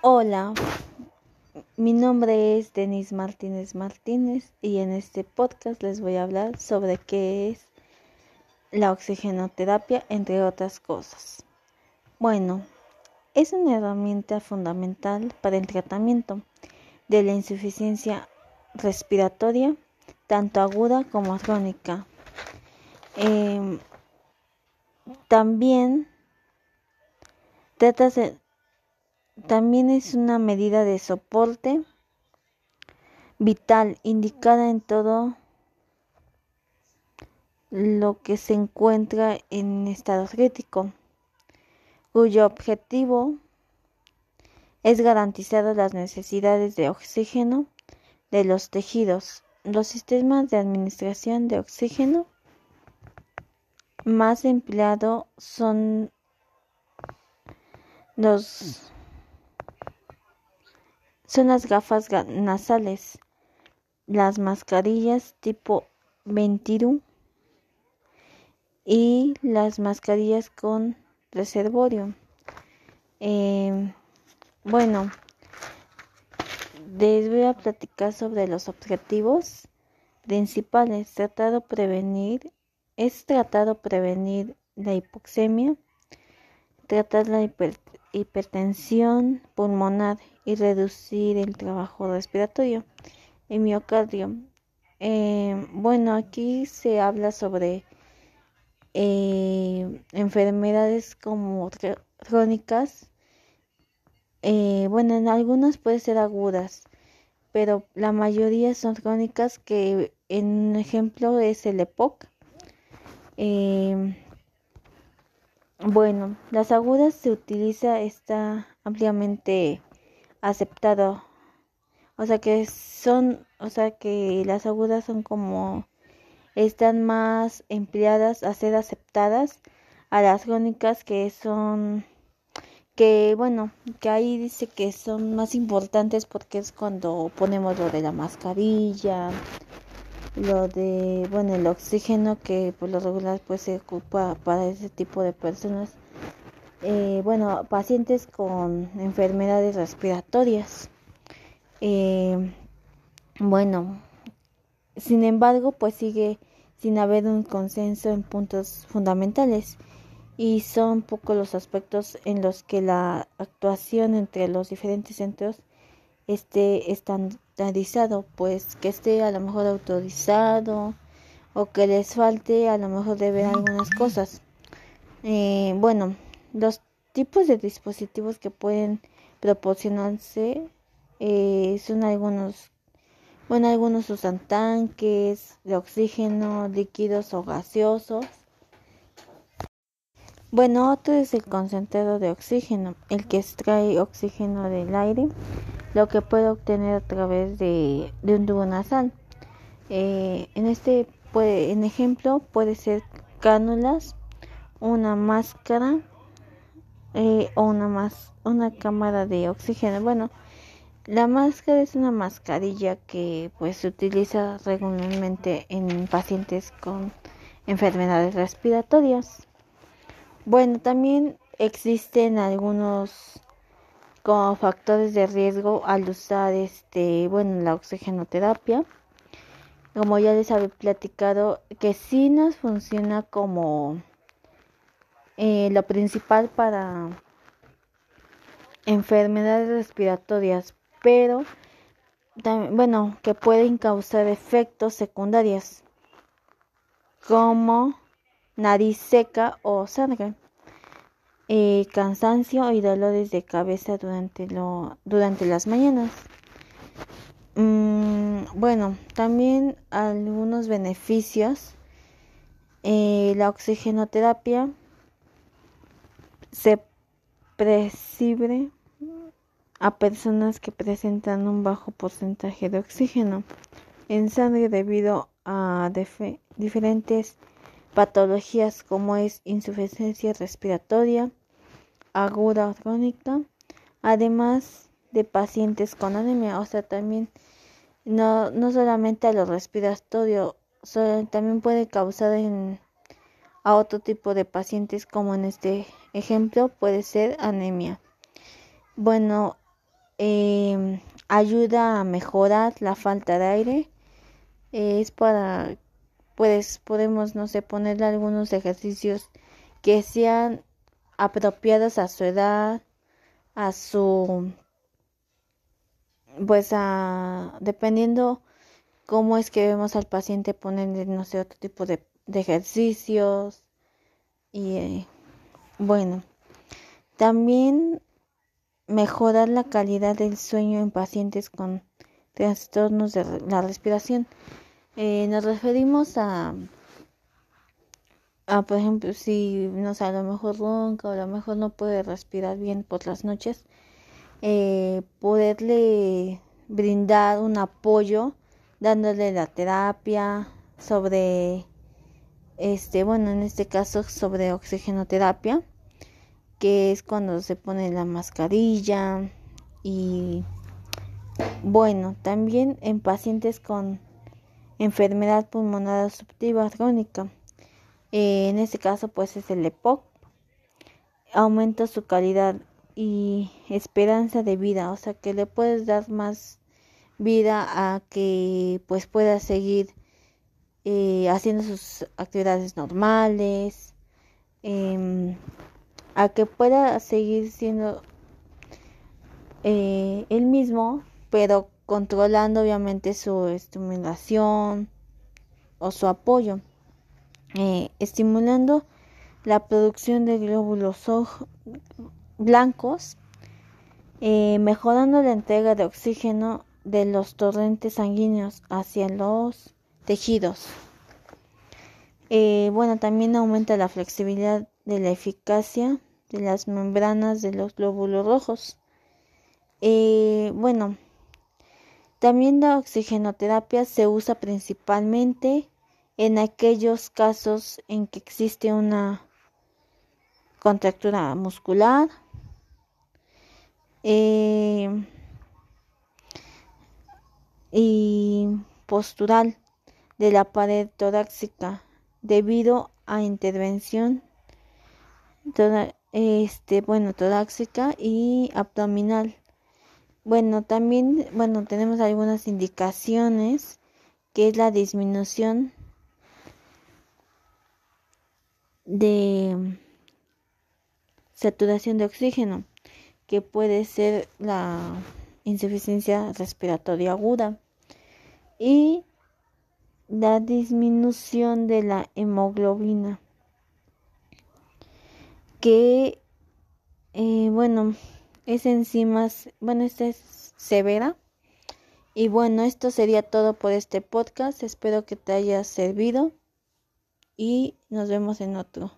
Hola, mi nombre es Denis Martínez Martínez y en este podcast les voy a hablar sobre qué es la oxigenoterapia, entre otras cosas. Bueno, es una herramienta fundamental para el tratamiento de la insuficiencia respiratoria, tanto aguda como crónica. Em, también trata de también es una medida de soporte vital indicada en todo lo que se encuentra en estado crítico, cuyo objetivo es garantizar las necesidades de oxígeno de los tejidos. Los sistemas de administración de oxígeno más empleados son los son las gafas nasales, las mascarillas tipo Ventiru y las mascarillas con reservorio. Em, bueno, les voy a platicar sobre los objetivos principales. Tratado prevenir, es tratado prevenir la hipoxemia, tratar la hipertensión pulmonar y reducir el trabajo respiratorio en miocardio. Eh, bueno, aquí se habla sobre eh, enfermedades como crónicas. Eh, bueno, en algunas pueden ser agudas, pero la mayoría son crónicas que en un ejemplo es el EPOC. Bueno, las agudas se utiliza, está ampliamente aceptado. O sea que son, o sea que las agudas son como están más empleadas a ser aceptadas a las crónicas que son que bueno, que ahí dice que son más importantes porque es cuando ponemos lo de la mascarilla, lo de bueno, el oxígeno que por lo regular pues se ocupa para ese tipo de personas eh, bueno, pacientes con enfermedades respiratorias. Eh, bueno, sin embargo, pues sigue sin haber un consenso en puntos fundamentales y son pocos los aspectos en los que la actuación entre los diferentes centros esté pues que esté a lo mejor autorizado o que les falte a lo mejor de ver algunas cosas. Eh, bueno, los tipos de dispositivos que pueden proporcionarse eh, son algunos, bueno, algunos usan tanques de oxígeno, líquidos o gaseosos. Bueno, otro es el concentrado de oxígeno, el que extrae oxígeno del aire, lo que puede obtener a través de, un tubo nasal. Eh, en este en ejemplo puede ser cánulas, una máscara eh, o una una cámara de oxígeno bueno la máscara es una mascarilla que pues se utiliza regularmente en pacientes con enfermedades respiratorias bueno también existen algunos como factores de riesgo al usar este bueno la oxigenoterapia. Como ya les había platicado que sí nos funciona como eh, lo principal para enfermedades respiratorias, pero bueno, que pueden causar efectos secundarios como nariz seca o sangre, eh, cansancio y dolores de cabeza durante, lo, durante las mañanas. Mm, bueno, también algunos beneficios. Eh, la oxigenoterapia se prescribe a personas que presentan un bajo porcentaje de oxígeno en sangre debido a diferentes patologías como es insuficiencia respiratoria aguda crónica, además de pacientes con anemia, o sea, también no, no solamente a los respiratorios, también puede causar en a otro tipo de pacientes como en este ejemplo puede ser anemia. Bueno, em, ayuda a mejorar la falta de aire. es para, pues podemos, no sé, ponerle algunos ejercicios que sean apropiados a su edad, a su, pues a, dependiendo cómo es que vemos al paciente ponerle, no sé, otro tipo de, ejercicios y bueno, también mejorar la calidad del sueño en pacientes con trastornos de la respiración. Eh, nos referimos a, a, por ejemplo, si no sé, a lo mejor ronca o a lo mejor no puede respirar bien por las noches, eh, poderle brindar un apoyo dándole la terapia sobre este bueno en este caso sobre oxigenoterapia que es cuando se pone la mascarilla y bueno también en pacientes con enfermedad pulmonar obstructiva crónica eh, en este caso pues es el EPOC. Aumenta su calidad y esperanza de vida o sea que le puedes dar más vida a que pues pueda seguir eh, haciendo sus actividades normales, em, a que pueda seguir siendo eh, él mismo, pero controlando obviamente su estimulación o su apoyo, eh, estimulando la producción de glóbulos blancos, mejorando la entrega de oxígeno de los torrentes sanguíneos hacia los tejidos. Eh, bueno, también aumenta la flexibilidad de la eficacia de las membranas de los glóbulos rojos. Eh, bueno, también la oxigenoterapia se usa principalmente en aquellos casos en que existe una contractura muscular, eh, y postural de la pared torácica debido a intervención este bueno torácica y abdominal bueno también bueno tenemos algunas indicaciones que es la disminución de saturación de oxígeno que puede ser la insuficiencia respiratoria aguda y la disminución de la hemoglobina que eh, bueno es enzimas bueno esta es severa. Y bueno esto sería todo por este podcast. Espero que te haya servido y nos vemos en otro